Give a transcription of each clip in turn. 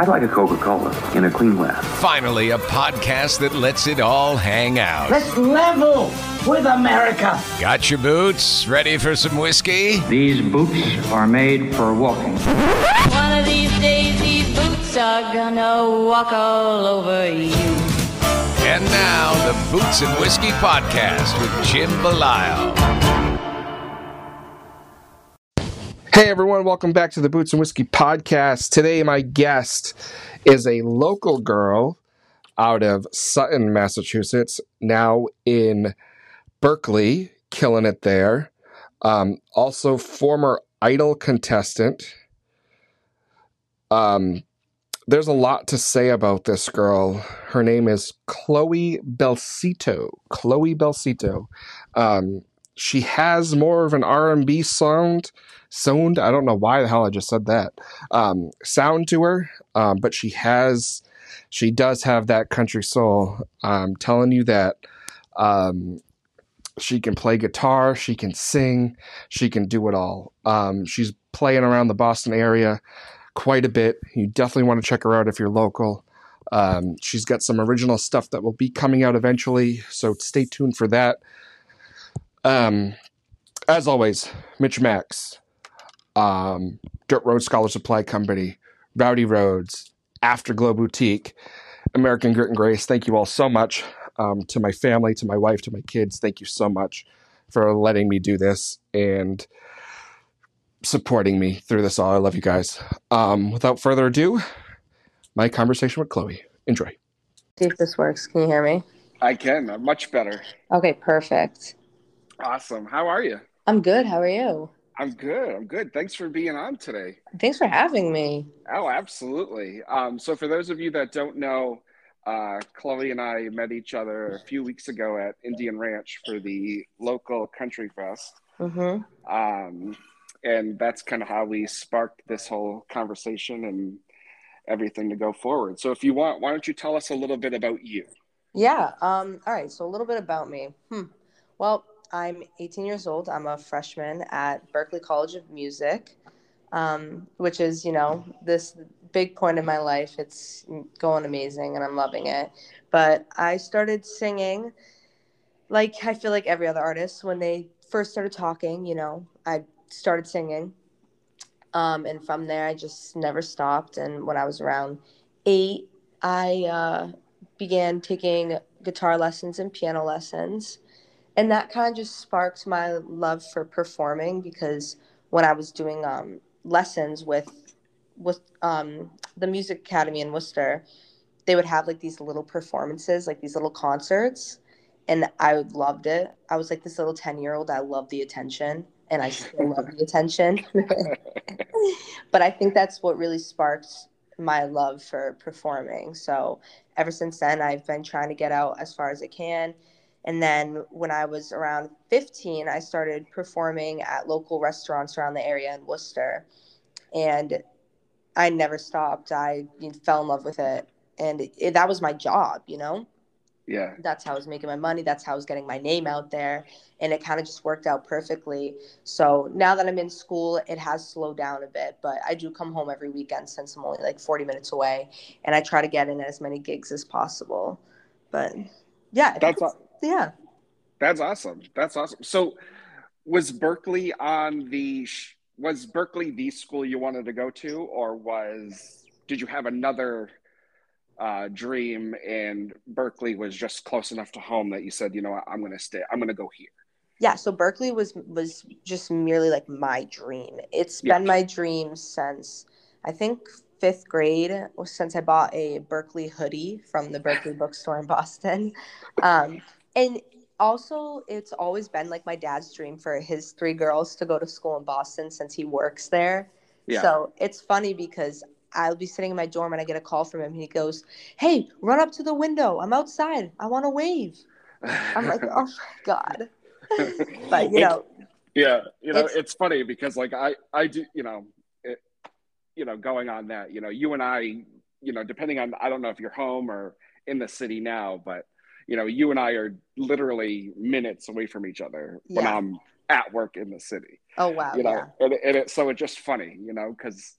I'd like a Coca-Cola in a clean glass. Finally, a podcast that lets it all hang out. Let's level with America. Got your boots? Ready for some whiskey? These boots are made for walking. One of these days, these boots are gonna walk all over you. And now, the Boots and Whiskey Podcast with Jim Belisle. Hey everyone, welcome back to the Boots and Whiskey podcast. Today, my guest is a local girl out of Sutton, Massachusetts, now in Berklee, killing it there. Um, also, former Idol contestant. Um, there's a lot to say about this girl. Her name is Chloe Belsito. Chloe Belsito. Um, she has more of an R&B sound sound. I don't know why the hell I just said that. Um, sound to her, um, but she has, she does have that country soul. I'm telling you that. Um, she can play guitar, she can sing, she can do it all. Um, she's playing around the Boston area quite a bit. You definitely want to check her out if you're local. Um, she's got some original stuff that will be coming out eventually, so stay tuned for that. Um, as always, Mitch Max, um, Dirt Road Scholar Supply Company, Rowdy Roads, Afterglow Boutique, American Grit and Grace. Thank you all so much. Um, to my family, to my wife, to my kids, thank you so much for letting me do this and supporting me through this all. I love you guys. Um, without further ado, my conversation with Chloe. Enjoy. See if this works. Can you hear me? I can. I'm much better. Okay, perfect. Awesome. How are you? I'm good. How are you? I'm good. I'm good. Thanks for being on today. Thanks for having me. Oh, absolutely. Um, so, for those of you that don't know, uh, Chloe and I met each other a few weeks ago at Indian Ranch for the local Country Fest. Mm-hmm. Um, and that's kind of how we sparked this whole conversation and everything to go forward. So, if you want, why don't you tell us a little bit about you? Yeah. Um, all right. So, a little bit about me. Hmm. Well, I'm 18 years old. I'm a freshman at Berklee College of Music, um, which is, you know, this big point in my life. It's going amazing and I'm loving it. But I started singing like I feel like every other artist when they first started talking, you know, I started singing. Um, and from there, I just never stopped. And when I was around eight, I uh, began taking guitar lessons and piano lessons. And that kind of just sparked my love for performing because when I was doing um, lessons with with um, the Music Academy in Worcester, they would have like these little performances, like these little concerts, and I loved it. I was like this little ten year old. I love the attention, and I still love the attention. but I think that's what really sparked my love for performing. So ever since then, I've been trying to get out as far as I can. And then when I was around 15, I started performing at local restaurants around the area in Worcester. And I never stopped. I fell in love with it, and it, it, that was my job. You know. Yeah. That's how I was making my money. That's how I was getting my name out there, and it kind of just worked out perfectly. So now that I'm in school, it has slowed down a bit, but I do come home every weekend since I'm only like 40 minutes away, and I try to get in as many gigs as possible. But yeah, that's yeah. That's awesome. That's awesome. So, was Berklee on the was Berklee the school you wanted to go to, or was did you have another uh, dream and Berklee was just close enough to home that you said, you know, what, I'm going to stay. I'm going to go here. Yeah, so Berklee was was just merely like my dream. It's yeah. been my dream since I think fifth grade, since I bought a Berklee hoodie from the Berklee bookstore in Boston. Um, and also, it's always been like my dad's dream for his three girls to go to school in Boston since he works there. Yeah. So it's funny because I'll be sitting in my dorm and I get a call from him. And he goes, Hey, run up to the window. I'm outside. I want to wave. I'm like, Oh my God. but, you know, yeah, you know, it's, it's, funny because like I, I do, you know, it, you know, going on that, you know, you and I, you know, depending on, I don't know if you're home or in the city now, but, you know, you and I are literally minutes away from each other yeah. when I'm at work in the city. Oh, wow. You know, yeah. and, and it, so it's just funny, you know, because,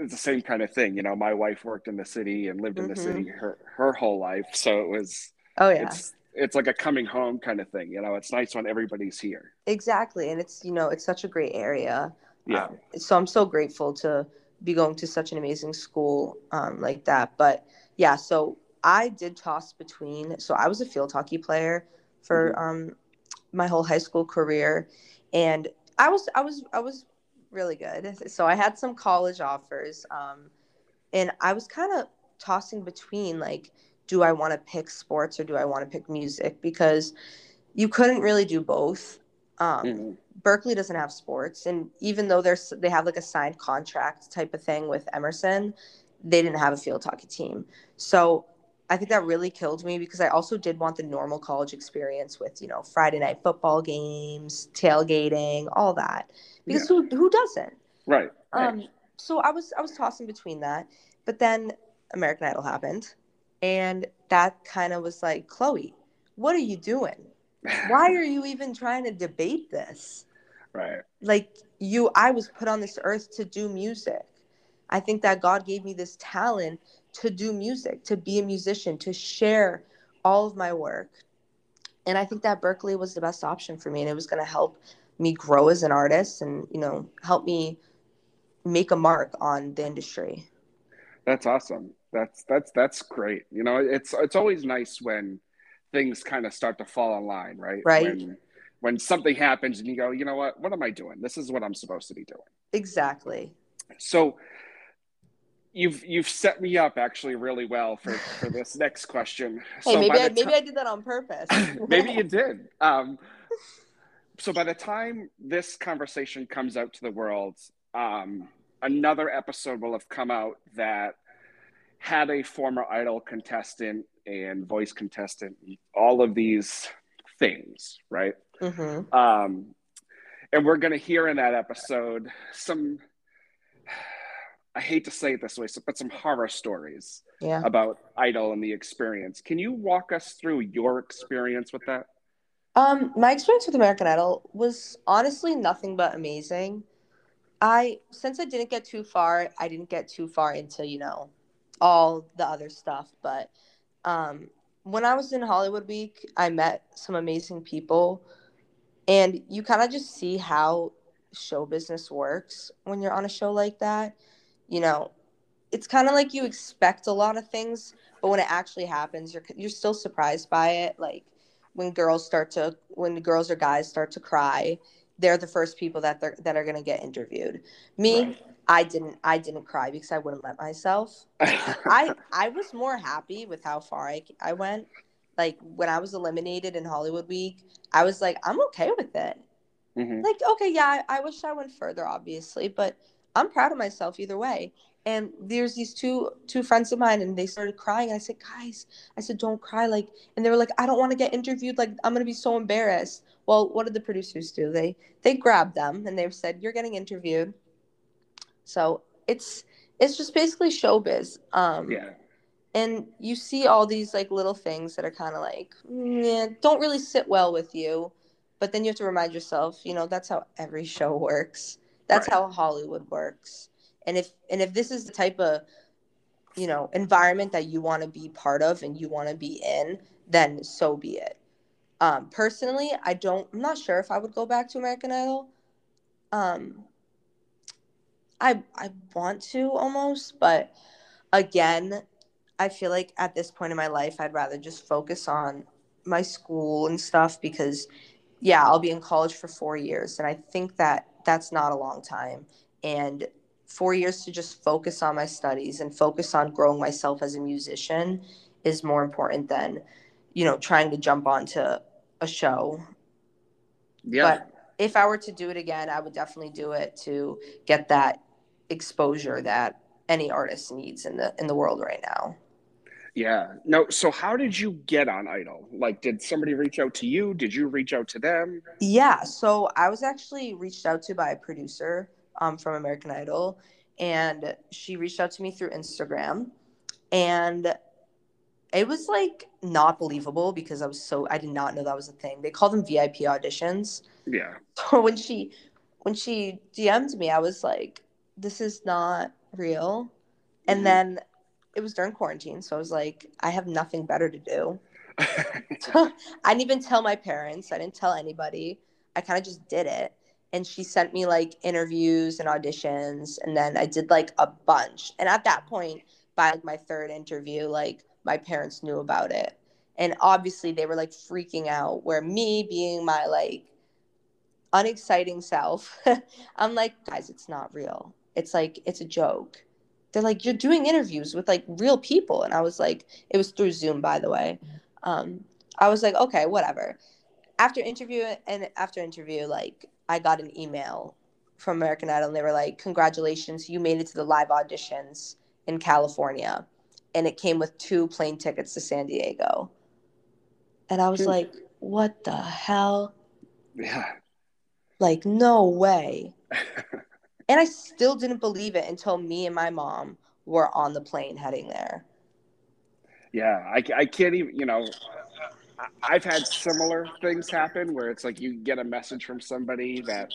it's the same kind of thing. You know, my wife worked in the city and lived in mm-hmm. the city her her whole life, so it was. Oh yeah. It's, it's like a coming home kind of thing. You know, it's nice when everybody's here. Exactly, and it's you know it's such a great area. Yeah. Um, so I'm so grateful to be going to such an amazing school um, like that. But yeah, so I did toss between. So I was a field hockey player for mm-hmm. um, my whole high school career, and I was I was I was really good. So I had some college offers, um, and I was kind of tossing between like, do I want to pick sports or do I want to pick music? Because you couldn't really do both. Um, mm-hmm. Berklee doesn't have sports, and even though there's they have like a signed contract type of thing with Emerson, they didn't have a field hockey team. So I think that really killed me because I also did want the normal college experience with, you know, Friday night football games, tailgating, all that. Because yeah. who who doesn't? Right. Um so I was I was tossing between that, but then American Idol happened and that kind of was like, "Chloe, what are you doing? Why are you even trying to debate this?" Right. Like you I was put on this earth to do music. I think that God gave me this talent to do music, to be a musician, to share all of my work. And I think that Berklee was the best option for me and it was going to help me grow as an artist and, you know, help me make a mark on the industry. That's awesome. That's that's that's great. You know, it's it's always nice when things kind of start to fall in line, right? Right. When, when something happens and you go, you know what? What am I doing? This is what I'm supposed to be doing. Exactly. So you've you've set me up actually really well for for this next question. Hey, so maybe I, maybe I did that on purpose. maybe you did. Um, so by the time this conversation comes out to the world, um, another episode will have come out that had a former idol contestant and voice contestant, all of these things, right? Mm-hmm. Um, and we're going to hear in that episode some I hate to say it this way, but some horror stories yeah. about Idol and the experience. Can you walk us through your experience with that? Um, my experience with American Idol was honestly nothing but amazing. I since I didn't get too far, I didn't get too far into you know all the other stuff. But um, when I was in Hollywood Week, I met some amazing people, and you kind of just see how show business works when you're on a show like that you know, it's kind of like you expect a lot of things, but when it actually happens, you're you're still surprised by it. Like when girls start to when girls or guys start to cry, they're the first people that they're that are going to get interviewed. Me, right. I didn't I didn't cry because I wouldn't let myself. I I was more happy with how far I I went. Like when I was eliminated in Hollywood Week, I was like I'm okay with it. Mm-hmm. Like okay, yeah, I, I wish I went further, obviously, but I'm proud of myself either way. And there's these two two friends of mine, and they started crying. I said, guys, I said, don't cry. Like, and they were like, I don't want to get interviewed. Like, I'm gonna be so embarrassed. Well, what did the producers do? They they grabbed them and they said, you're getting interviewed. So it's it's just basically showbiz. Um, yeah. And you see all these like little things that are kind of like, yeah, don't really sit well with you. But then you have to remind yourself, you know, that's how every show works. That's Right. how Hollywood works. And if and if this is the type of you know environment that you want to be part of and you want to be in, then so be it. Um, personally, I don't. I'm not sure if I would go back to American Idol. Um, I I want to almost, but again, I feel like at this point in my life, I'd rather just focus on my school and stuff because, yeah, I'll be in college for four years, and I think that that's not a long time. And four years to just focus on my studies and focus on growing myself as a musician is more important than, you know, trying to jump onto a show Yeah. but if I were to do it again, I would definitely do it to get that exposure that any artist needs in the in the world right now. Yeah. No, so how did you get on Idol? Like did somebody reach out to you? Did you reach out to them? Yeah, so I was actually reached out to by a producer um, from American Idol, and she reached out to me through Instagram, and it was like not believable because I was so I did not know that was a thing. They call them VIP auditions. Yeah. So when she when she DM'd me, I was like, this is not real. And Mhm. then it was during quarantine, so I was like, I have nothing better to do. I didn't even tell my parents. I didn't tell anybody. I kind of just did it. And she sent me like interviews and auditions, and then I did like a bunch. And at that point, by like my third interview, like my parents knew about it. And obviously they were like freaking out where me being my like unexciting self, I'm like, guys, it's not real. It's like it's a joke. They're like, you're doing interviews with like real people. And I was like, it was through Zoom, by the way. Um, I was like, okay, whatever. After interview and after interview, like I got an email from American Idol and they were like, Congratulations, you made it to the live auditions in California. And it came with two plane tickets to San Diego. And I was Hmm. like, What the hell? Yeah. Like, no way. and I still didn't believe it until me and my mom were on the plane heading there. Yeah, I, I can't even, you know, I've had similar things happen where it's like you get a message from somebody that,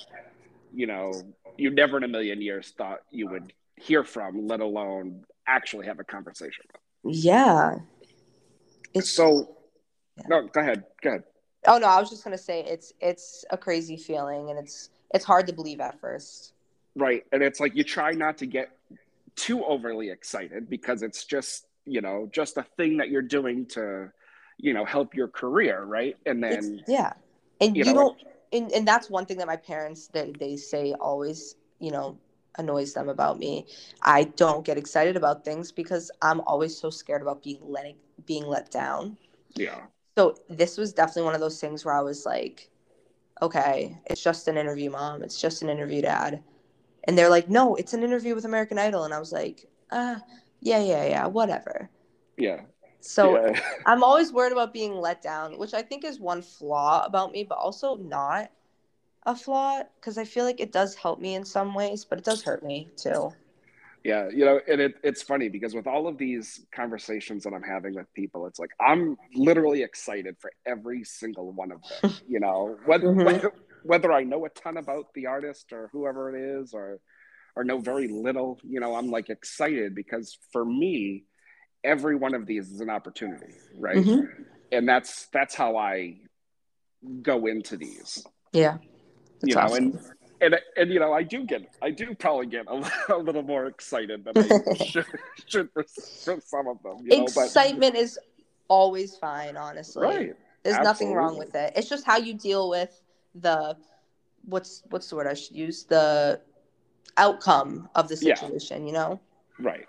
you know, you never in a million years thought you would hear from, let alone actually have a conversation with. Yeah. It's So, no, go ahead. Go ahead. Oh no, I was just gonna say it's it's a crazy feeling and it's it's hard to believe at first. Right. And it's like you try not to get too overly excited because it's just, you know, just a thing that you're doing to, you know, help your career. Right. And It's, then, yeah. And you you, know- don't and, and that's one thing that my parents they, they say always, you know, annoys them about me. I don't get excited about things because I'm always so scared about being letting being let down. yeah. So this was definitely one of those things where I was like, okay, it's just an interview, mom. It's just an interview, dad. And they're like, no, it's an interview with American Idol. And I was like, uh, yeah, yeah, yeah, whatever. Yeah. So yeah. I'm always worried about being let down, which I think is one flaw about me, but also not a flaw because I feel like it does help me in some ways, but it does hurt me too. Yeah, you know, and it, it's funny because with all of these conversations that I'm having with people, it's like I'm literally excited for every single one of them. You know, whether Mhm. whether, whether I know a ton about the artist or whoever it is, or or know very little, you know, I'm like excited because for me, every one of these is an opportunity, right? Mhm. And that's that's how I go into these. Yeah. you know, awesome. and and and you know, I do get, I do probably get a, a little more excited than I should, should for, for some of them. You know, but Excitement is always fine, honestly. right, There's nothing wrong with it. It's just how you deal with the what's what's the word I should use? The outcome of the Yeah. situation, you know? right,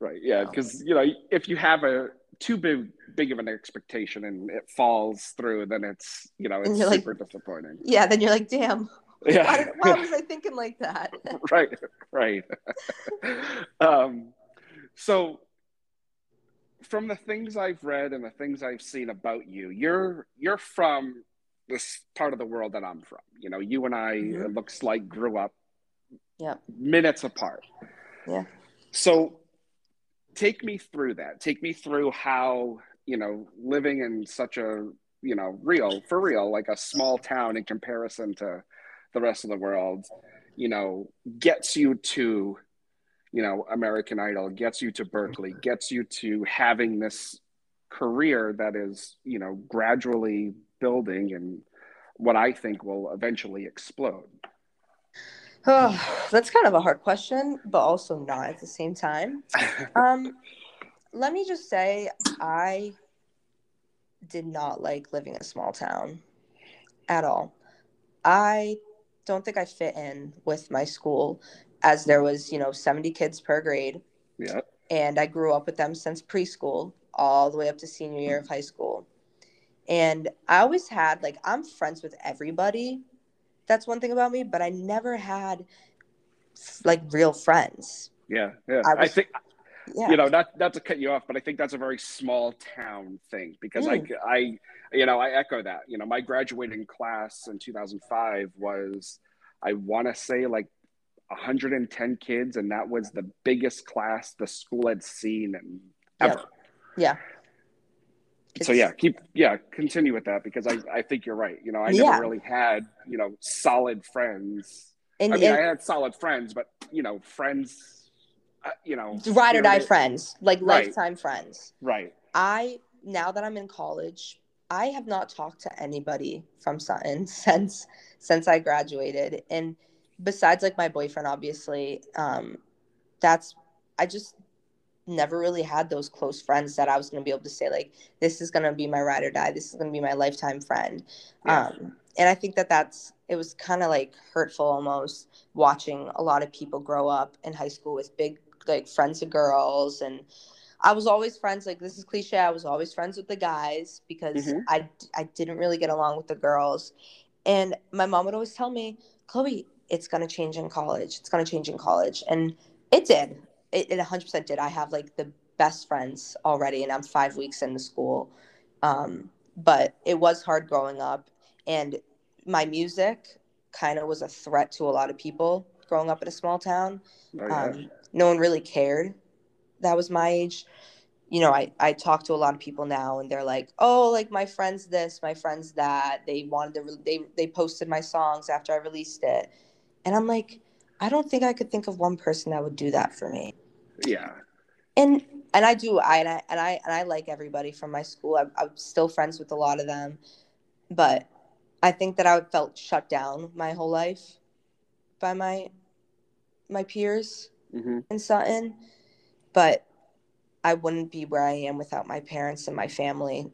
right, yeah, because you know, if you have a too big big of an expectation and it falls through, then it's you know, it's you're like- super disappointing. Yeah, then you're like, damn, why, Yeah, did- why was I thinking like that? right, right. um, so from the things I've read and the things I've seen about you, you're you're from this part of the world that I'm from. You know, you and I Mhm. it looks like grew up Yeah. minutes apart. Yeah. So take me through that. Take me through how, you know, living in such a, you know, real, for real, like a small town in comparison to the rest of the world, you know, gets you to, you know, American Idol, gets you to Berklee, gets you to having this career that is, you know, gradually building and what I think will eventually explode. Oh, that's kind of a hard question, but also not at the same time. Um, let me just say, I did not like living in a small town at all. I don't think I fit in with my school as there was, you know, 70 kids per grade. Yeah. And I grew up with them since preschool all the way up to senior year of high school. And I always had like I'm friends with everybody. That's one thing about me, but I never had like real friends. Yeah, yeah. I, was, I think yeah. you know, not not to cut you off, but I think that's a very small town thing because mm. I I you know, I echo that. You know, my graduating class in 2005 was I want to say like 110 kids and that was the biggest class the school had seen and ever. Yeah. So yeah, keep yeah, continue with that because I I think you're right. You know, I never yeah. really had, you know, solid friends. And, I mean, and, I had solid friends, but you know, friends uh, you know, ride or die friends, like right. lifetime friends. Right. I now that I'm in college, I have not talked to anybody from Sutton since since I graduated and besides like my boyfriend obviously um that's I just never really had those close friends that I was going to be able to say like this is going to be my ride or die. This is going to be my lifetime friend. Yeah. um, and I think that that's it was kind of like hurtful almost watching a lot of people grow up in high school with big like friends of girls and I was always friends like this is cliche I was always friends with the guys because mm-hmm. I I didn't really get along with the girls. And my mom would always tell me Chloe it's going to change in college. It's going to change in college. And it did it, it 100% did. I have like the best friends already, and I'm five weeks into school. Um, but it was hard growing up, and my music kind of was a threat to a lot of people growing up in a small town. Oh, yeah. um, no one really cared. That was my age. You know, I, I talk to a lot of people now and they're like, oh, like my friend's this, my friend's that. They wanted to, re- they, they posted my songs after I released it. And I'm like, I don't think I could think of one person that would do that for me. Yeah. And and I do I and I and I, and I like everybody from my school. I'm, I'm still friends with a lot of them, but I think that I felt shut down my whole life by my my peers mm-hmm. in Sutton, but I wouldn't be where I am without my parents and my family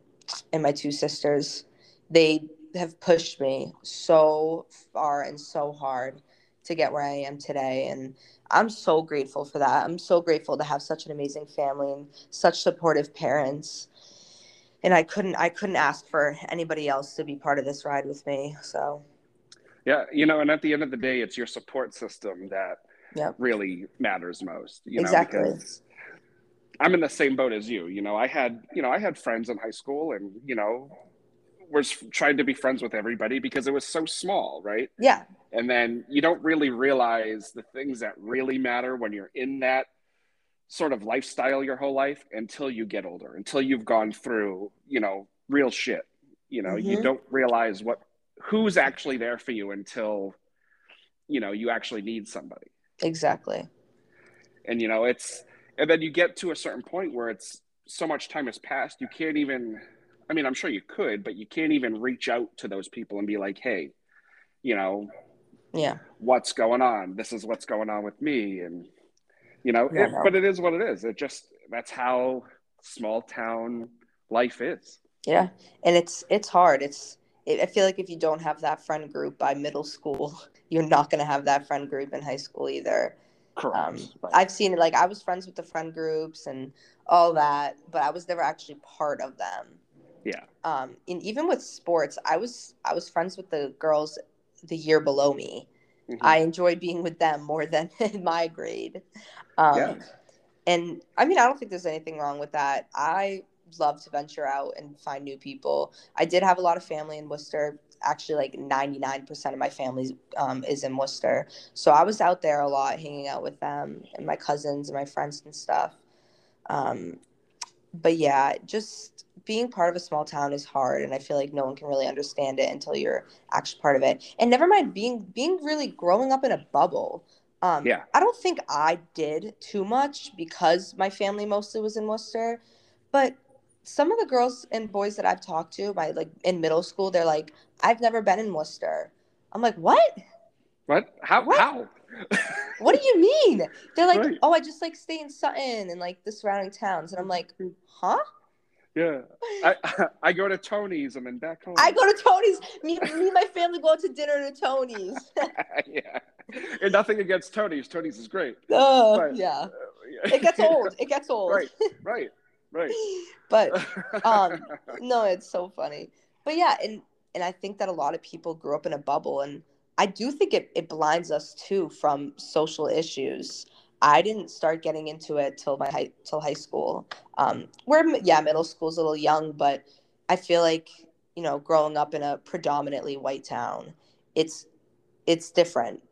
and my two sisters. They have pushed me so far and so hard to get where I am today. And I'm so grateful for that. I'm so grateful to have such an amazing family and such supportive parents. And I couldn't I couldn't ask for anybody else to be part of this ride with me. So Yeah, you know, and at the end of the day it's your support system that yep. really matters most. You exactly. know, because I'm in the same boat as you. You know, I had you know, I had friends in high school and, you know, was trying to be friends with everybody because it was so small, right? Yeah. And then you don't really realize the things that really matter when you're in that sort of lifestyle your whole life until you get older, until you've gone through, you know, real shit. You know, mm-hmm. you don't realize what who's actually there for you until you know you actually need somebody. Exactly. And you know, it's and then you get to a certain point where it's so much time has passed, you can't even I mean, I'm sure you could, but you can't even reach out to those people and be like, hey, you know, yeah, what's going on? This is what's going on with me. And, you know, yeah, it, no. but it is what it is. It just, that's how small town life is. Yeah. And it's, it's hard. It's, it, I feel like if you don't have that friend group by middle school, you're not going to have that friend group in high school either. Correct. Um, I've seen it like I was friends with the friend groups and all that, but I was never actually part of them. Yeah. Um, and even with sports, I was I was friends with the girls the year below me. Mm-hmm. I enjoyed being with them more than in my grade. Um, yeah. And I mean, I don't think there's anything wrong with that. I love to venture out and find new people. I did have a lot of family in Worcester. actually like 99% of my family um, is in Worcester. So I was out there a lot hanging out with them and my cousins and my friends and stuff. Um, but yeah, just being part of a small town is hard and I feel like no one can really understand it until you're actually part of it. And never mind being being really growing up in a bubble. Um, Yeah. I don't think I did too much because my family mostly was in Worcester, but some of the girls and boys that I've talked to, by like in middle school, they're like, "I've never been in Worcester." I'm like, "What? What? How? How? What do you mean?" They're like, Right. "Oh, I just like stay in Sutton and like the surrounding towns," and I'm like, "Huh?" Yeah. I I go to Tony's. I'm in back home. I go to Tony's. Me, me and my family go out to dinner to Tony's. yeah. And nothing against Tony's. Tony's is great. Oh, But- yeah. It gets old. It gets old. Right. Right. Right. But um no, it's so funny. But yeah, and and I think that a lot of people grew up in a bubble and I do think it, it blinds us too from social issues. I didn't start getting into it till my high till high school. Um where yeah, middle school's a little young, but I feel like, you know, growing up in a predominantly white town, it's it's different.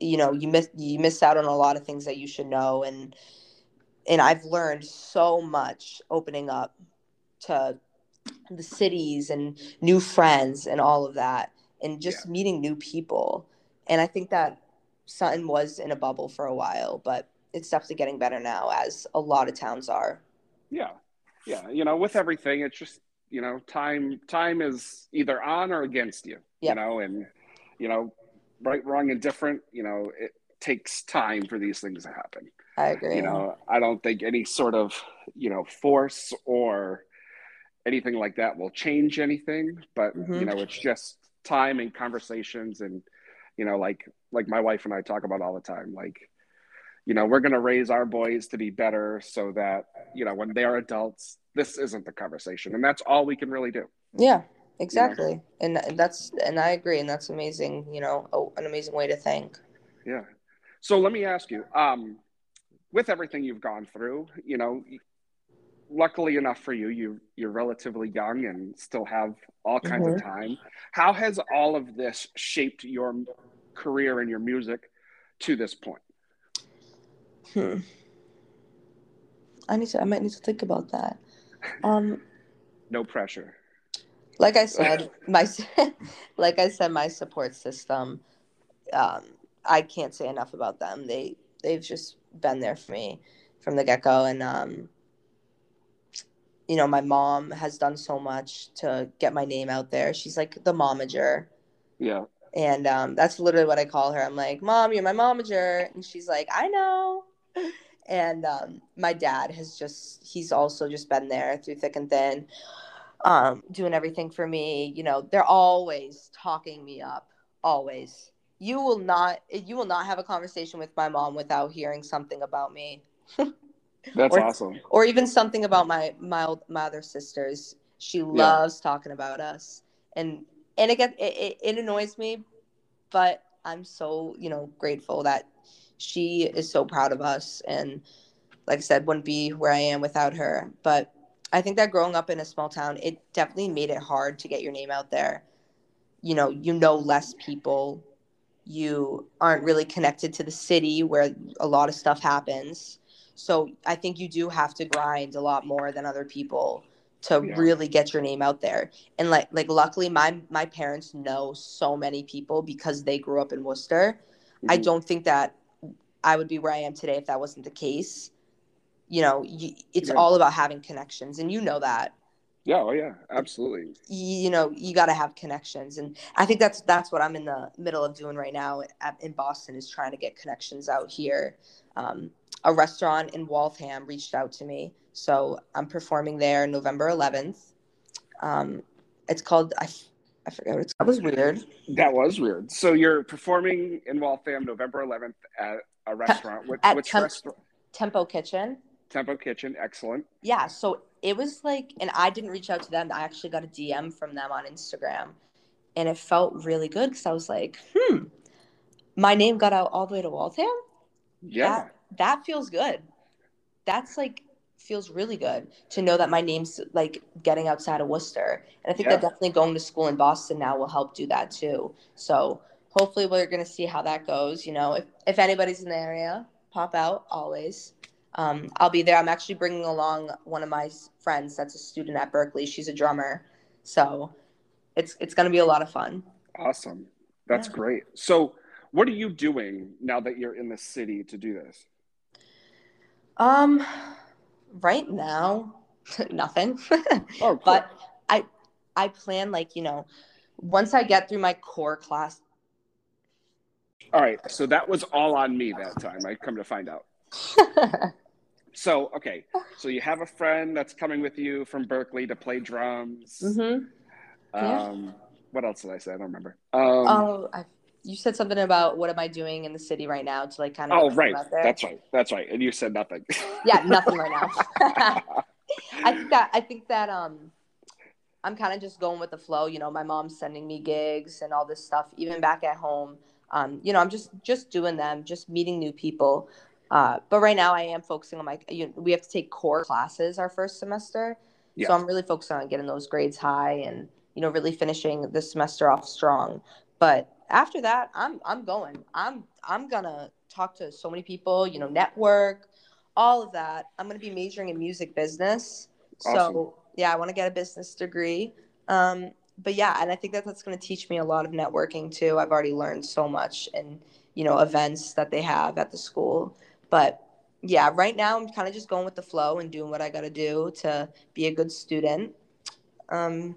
You know, you miss you miss out on a lot of things that you should know and and I've learned so much opening up to the cities and new friends and all of that and just meeting new people. And I think that Sutton was in a bubble for a while, but it's definitely getting better now as a lot of towns are. Yeah. Yeah. You know, with everything, it's just, you know, time time is either on or against you. Yep. You know, and you know, right, wrong, and different, you know, it takes time for these things to happen. I agree. You know, I don't think any sort of, you know, force or anything like that will change anything. But you Mhm. know, it's just time and conversations and you know, like like my wife and I talk about all the time, like you know, we're going to raise our boys to be better so that, you know, when they are adults, this isn't the conversation. And that's all we can really do. Yeah, exactly. And and that's and I agree and that's amazing, you know, an amazing way to think. Yeah. So let me ask you, um, with everything you've gone through, you know, luckily enough for you, you you're relatively young and still have all kinds of Mhm. time. How has all of this shaped your career and your music to this point? Hmm. I need to I might need to think about that. Um No pressure. like I said, my like I said, my support system. Um, I can't say enough about them. They they've just been there for me from the get go, and um, you know, my mom has done so much to get my name out there. She's like the momager, Yeah. and um, that's literally what I call her. I'm like, Mom, you're my momager, and she's like, I know. And um, my dad has just he's also just been there through thick and thin um, doing everything for me. You know, they're always talking me up. Always. You will not. You will not have a conversation with my mom without hearing something about me, That's Or- awesome. or even something about my my old, my other sisters. She loves talking about us, and and it gets it, it annoys me, but I'm so you know grateful that she is so proud of us, and like I said, wouldn't be where I am without her. But I think that growing up in a small town, it definitely made it hard to get your name out there. You know, you know less people. You aren't really connected to the city where a lot of stuff happens. So I think you do have to grind a lot more than other people to Yeah. really get your name out there. And like like luckily my my parents know so many people because they grew up in Worcester. I Mhm. don't think that I would be where I am today if that wasn't the case. You know, you, it's Right. all about having connections, and you know that. Yeah. Oh, yeah. Absolutely. You, you know, you got to have connections, and I think that's that's what I'm in the middle of doing right now at, in Boston is trying to get connections out here. Um, a restaurant in Waltham reached out to me, so I'm performing there November 11th. Um, it's called I, I forget what it's. That was weird. That was weird. So you're performing in Waltham November 11th at a restaurant. Which, at which Temp- restaurant? Tempo Kitchen. Tempo Kitchen. Excellent. yeah so it was like and i didn't reach out to them i actually got a dm from them on instagram and it felt really good because i was like hmm my name got out all the way to waltham Yeah. that, that feels good that's like feels really good to know that my name's like getting outside of Worcester. And I think Yeah. that definitely going to school in Boston now will help do that too. So hopefully we're gonna see how that goes. You know, if if anybody's in the area, pop out always. Um, I'll be there. I'm actually bringing along one of my friends that's a student at Berklee. She's a drummer, so it's it's gonna be a lot of fun. Awesome. That's Yeah. great. So, what are you doing now that you're in the city to do this? Um, right now, nothing. Oh, but I I plan like you know, once I get through my core class. All right. So that was all on me that time. I come to find out. So, okay. So you have a friend that's coming with you from Berklee to play drums. hmm yeah. Um, what else did I say? I don't remember. Um, oh, I, you said something about what am I doing in the city right now to like kind of oh, right. That's right. That's right. And you said nothing. yeah, nothing right now. I think that I think that um I'm kind of just going with the flow. You know, my mom's sending me gigs and all this stuff, even back at home. Um, you know, I'm just just doing them, just meeting new people. Uh, but right now, I am focusing on my. You know, we have to take core classes our first semester, Yeah. so I'm really focused on getting those grades high and you know really finishing the semester off strong. But after that, I'm I'm going. I'm I'm gonna talk to so many people. You know, network, all of that. I'm gonna be majoring in music business. Awesome. So yeah, I want to get a business degree. Um, but yeah, and I think that that's going to teach me a lot of networking too. I've already learned so much in you know events that they have at the school. But yeah, right now I'm kind of just going with the flow and doing what I got to do to be a good student. Um,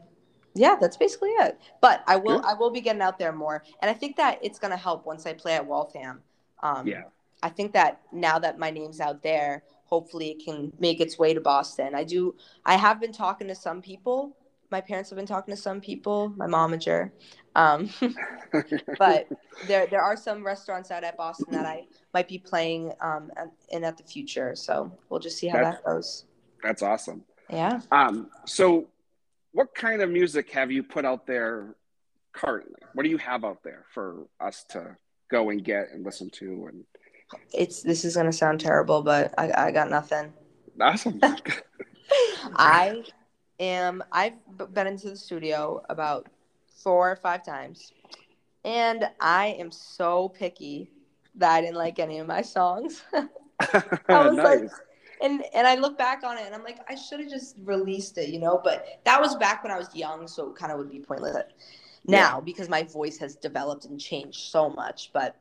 yeah, that's basically it. But I will Good. I will be getting out there more, and I think that it's going to help once I play at Waltham. Um, yeah. I think that now that my name's out there, hopefully it can make its way to Boston. I do. I have been talking to some people. My parents have been talking to some people. My momager, um, but there there are some restaurants out at Boston that I might be playing um, in at the future. So we'll just see how That's- that goes. That's awesome. Yeah. Um, so, what kind of music have you put out there currently? What do you have out there for us to go and get and listen to? And It's this is gonna sound terrible, but I, I got nothing. awesome. I am. I've been into the studio about four or five times, and I am so picky that I didn't like any of my songs. I was nice. like, and and I look back on it, and I'm like, I should have just released it, you know. But that was back when I was young, so it kind of would be pointless now because my voice has developed and changed so much. But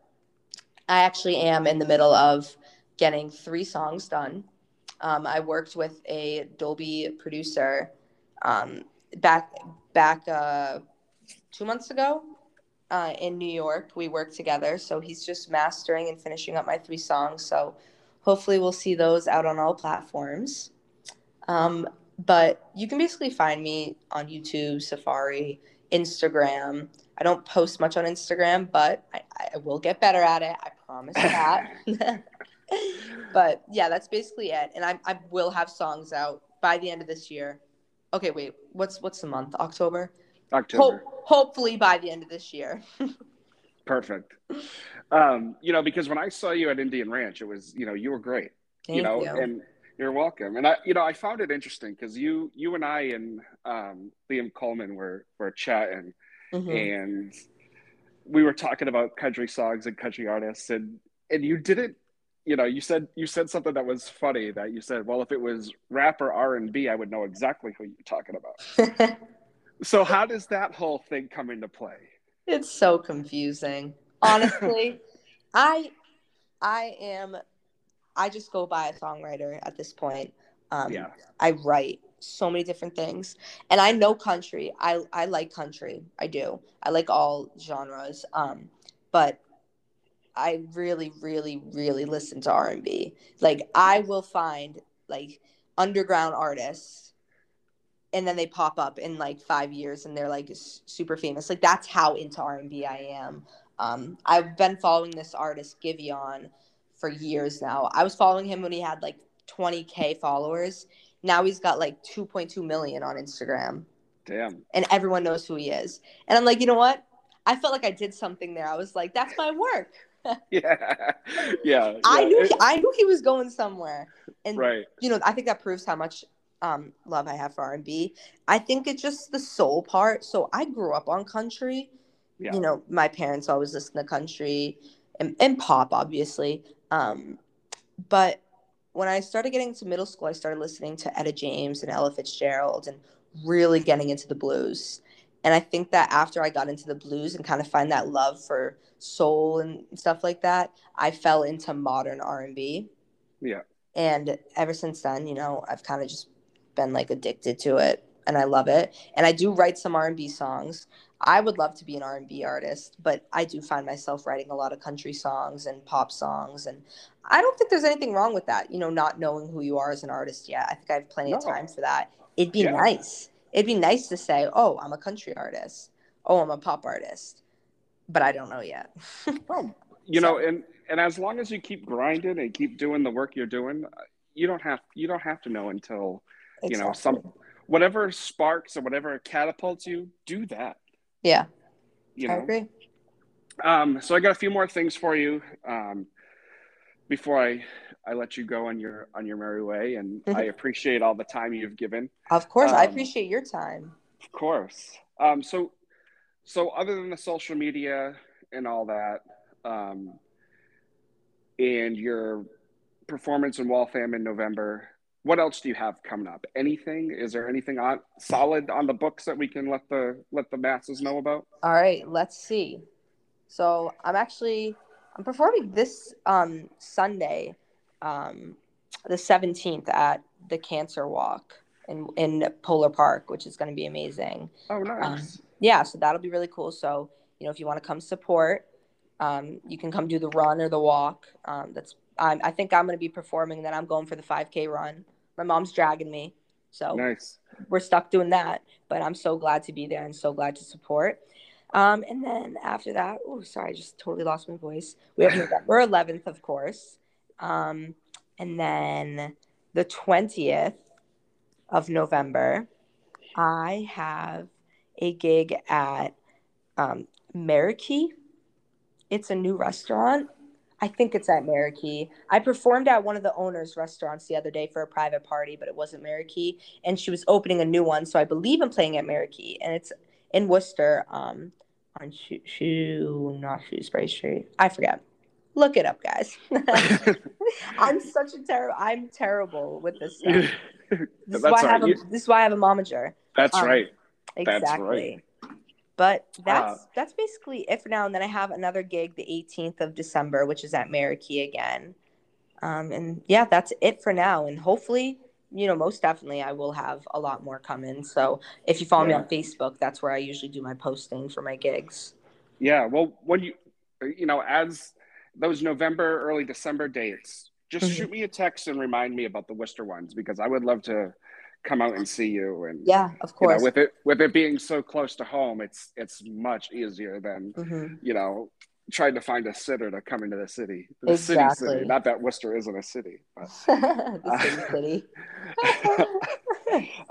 I actually am in the middle of getting three songs done. Um, I worked with a Dolby producer um, back back uh, two months ago uh, in New York. We worked together, so he's just mastering and finishing up my three songs. So hopefully, we'll see those out on all platforms. Um, but you can basically find me on YouTube, Spotify, Instagram. I don't post much on Instagram, but I, I will get better at it. I promise that. but yeah, that's basically it. And I, I will have songs out by the end of this year. Okay, wait, what's what's the month? October. October. Ho- hopefully by the end of this year. Perfect. Um, you know, because when I saw you at Indian Ranch, it was, you know, you were great. Thank you know, you. and you're welcome. And I, you know, I found it interesting because you, you and I and um, Liam Coleman were were chatting, Mhm. and we were talking about country songs and country artists, and and you didn't, you know, you said you said something that was funny that you said, well, if it was rap or R and B, I would know exactly who you're talking about. so how does that whole thing come into play? It's so confusing. Honestly, I I am I just go by a songwriter at this point. Um Yeah. I write so many different things. And I know country. I I like country. I do. I like all genres. Um but I really really really listen to R&B. Like I will find like underground artists and then they pop up in like five years and they're like super famous like that's how into r&b i am um, i've been following this artist giveon for years now i was following him when he had like 20k followers now he's got like 2.2 million on instagram Damn. and everyone knows who he is and i'm like you know what i felt like i did something there i was like that's my work yeah, yeah. I knew he, I knew he was going somewhere, and Right. you know I think that proves how much um, love I have for R&B. I think it's just the soul part. So I grew up on country. Yeah. You know, my parents always listened to country and, and pop, obviously. Um, but when I started getting to middle school, I started listening to Etta James and Ella Fitzgerald and really getting into the blues. And I think that after I got into the blues and kind of find that love for soul and stuff like that, I fell into modern R and B. yeah. And ever since then, you know, I've kind of just been like addicted to it, and I love it. And I do write some R and B songs. I would love to be an R and B artist, but I do find myself writing a lot of country songs and pop songs, and I don't think there's anything wrong with that. You know, not knowing who you are as an artist yet. I think I have plenty of No. time for that. It'd be Yeah. nice. It'd be nice to say, "Oh, I'm a country artist. Oh, I'm a pop artist," but I don't know yet. Oh, you know, and and as long as you keep grinding and keep doing the work you're doing, uh, you don't have you don't have to know until you know some whatever sparks or whatever catapults you. Do that. Yeah, You I know. agree. Um, so I got a few more things for you um, before I I let you go on your on your merry way, and I appreciate all the time you've given. Of course, I Um, appreciate your time. Of course. Um, so, so other than the social media and all that, um, and your performance in Waltham in November, what else do you have coming up? Anything? Is there anything on solid on the books that we can let the let the masses know about? All right, let's see. So I'm actually I'm performing this um Sunday, um, the 17th at the Cancer Walk in in Polar Park, which is going to be amazing. Oh, Um, nice. yeah, so that'll be really cool. So you know, if you want to come support, um, you can come do the run or the walk. Um, that's I'm, I think I'm going to be performing. Then I'm going for the 5K run. My mom's dragging me, so nice. we're stuck doing that. But I'm so glad to be there and so glad to support. Um, and then after that, oh, sorry, I just totally lost my voice. We have November 11th, of course. Um, and then the 20th of November, I have a gig at um, Marikey. It's a new restaurant. I think it's at Marikey. I performed at one of the owner's restaurants the other day for a private party, but it wasn't Marikey. And she was opening a new one. So I believe I'm playing at Marikey. And it's in Worcester um, on Shoe, Shoe, not Shrewsbury Street. I forget. Look it up, guys. I'm such a terrible. I'm terrible with this stuff. This is, why I have right. a, this is why I have a momager. That's Um, right. Exactly. That's right. But that's Uh, that's basically it for now. And then I have another gig the 18th of December, which is at Marikey again. Um, and yeah, that's it for now. And hopefully, you know, most definitely, I will have a lot more coming. So if you follow me on Facebook, that's where I usually do my posting for my gigs. Yeah. Well, when you, you know, as those November, early December dates, just Mhm. shoot me a text and remind me about the Worcester ones because I would love to come out and see you. And Yeah, of you know, course. with it with it being so close to home, it's it's much easier than Mhm. you know trying to find a sitter to come into the city. The city, Exactly. city. Not that Worcester isn't a city, but the city, city.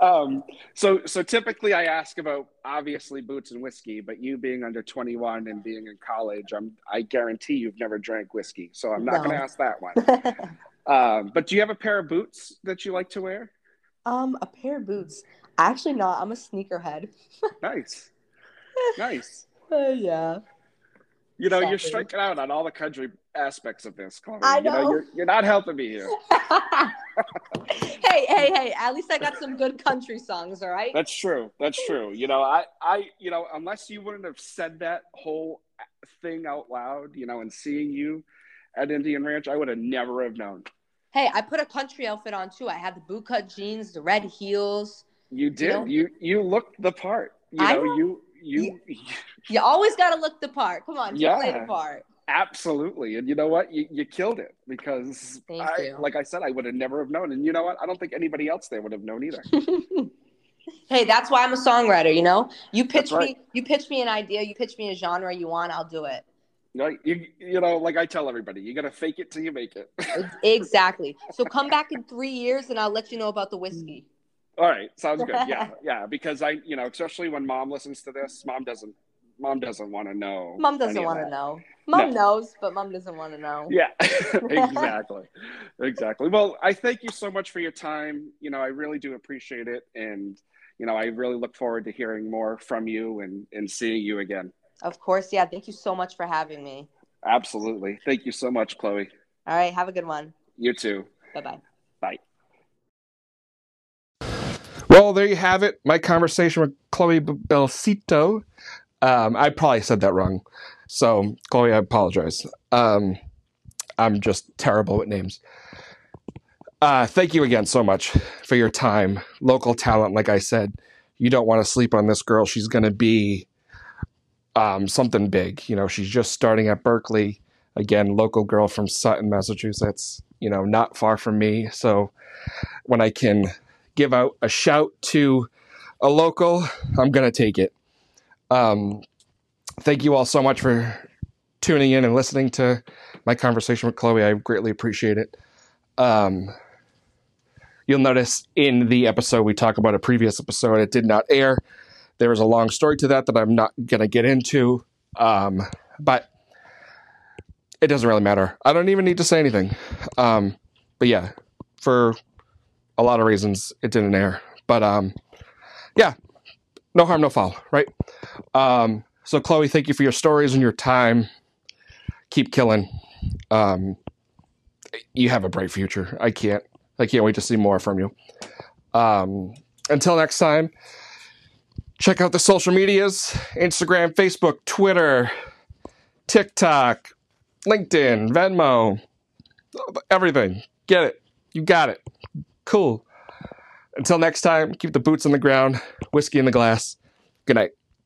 um, so so typically I ask about obviously boots and whiskey, but you being under 21 and being in college, I'm I guarantee you've never drank whiskey, so I'm not No. going to ask that one. um, but do you have a pair of boots that you like to wear? Um, a pair of boots. Actually, not. I'm a sneakerhead. Nice, nice. Uh, yeah. You know, you're striking out on all the country aspects of this, Chloe. I You know, know. you're, you're not helping me here. hey, hey, hey! At least I got some good country songs. All right. That's true. That's true. You know, I, I, you know, unless you wouldn't have said that whole thing out loud, you know, and seeing you at Indian Ranch, I would have never have known. Hey, I put a country outfit on too. I had the bootcut jeans, the red heels. You did. know? You, you looked the part. You know, know. you, you, You always got to look the part. Come on, you play the part. absolutely. And you know what? You, you killed it because, I, you. like I said, I would have never have known. And you know what? I don't think anybody else there would have known either. Hey, that's why I'm a songwriter. You know, you pitch right. me, you pitch me an idea, you pitch me a genre you want, I'll do it. Like you, you know, like I tell everybody, you got to fake it till you make it. Exactly. So come back in three years, and I'll let you know about the whiskey. Mm. All right, sounds good. Yeah, yeah. Because I, you know, especially when mom listens to this, mom doesn't mom doesn't want to know. Mom doesn't want to know. Mom no. knows, but mom doesn't want to know. Yeah, exactly, exactly. Well, I thank you so much for your time. You know, I really do appreciate it, and you know, I really look forward to hearing more from you and and seeing you again. Of course, yeah. Thank you so much for having me. Absolutely. Thank you so much, Chloe. All right. Have a good one. You too. Bye-bye. Bye. Well, there you have it. My conversation with Chloe Belcito. Um, I probably said that wrong. So, Chloe, I apologize. Um, I'm just terrible with names. Uh, thank you again so much for your time. Local talent, like I said, you don't want to sleep on this girl. She's going to be um, something big. You know, she's just starting at Berklee. Again, local girl from Sutton, Massachusetts. You know, not far from me. So when I can give out a shout to a local, I'm gonna take it. Um, thank you all so much for tuning in and listening to my conversation with Chloe. I greatly appreciate it. Um, you'll notice in the episode we talk about a previous episode, it did not air. There is a long story to that that I'm not going to get into, um, but it doesn't really matter. I don't even need to say anything. Um, but yeah, for a lot of reasons, it didn't air. But um, yeah, no harm, no foul, right? Um, so, Chloe, thank you for your stories and your time. Keep killing. Um, you have a bright future. I can't. I can't wait to see more from you. Um, until next time. Check out the social medias Instagram, Facebook, Twitter, TikTok, LinkedIn, Venmo, everything. Get it. You got it. Cool. Until next time, keep the boots on the ground, whiskey in the glass. Good night.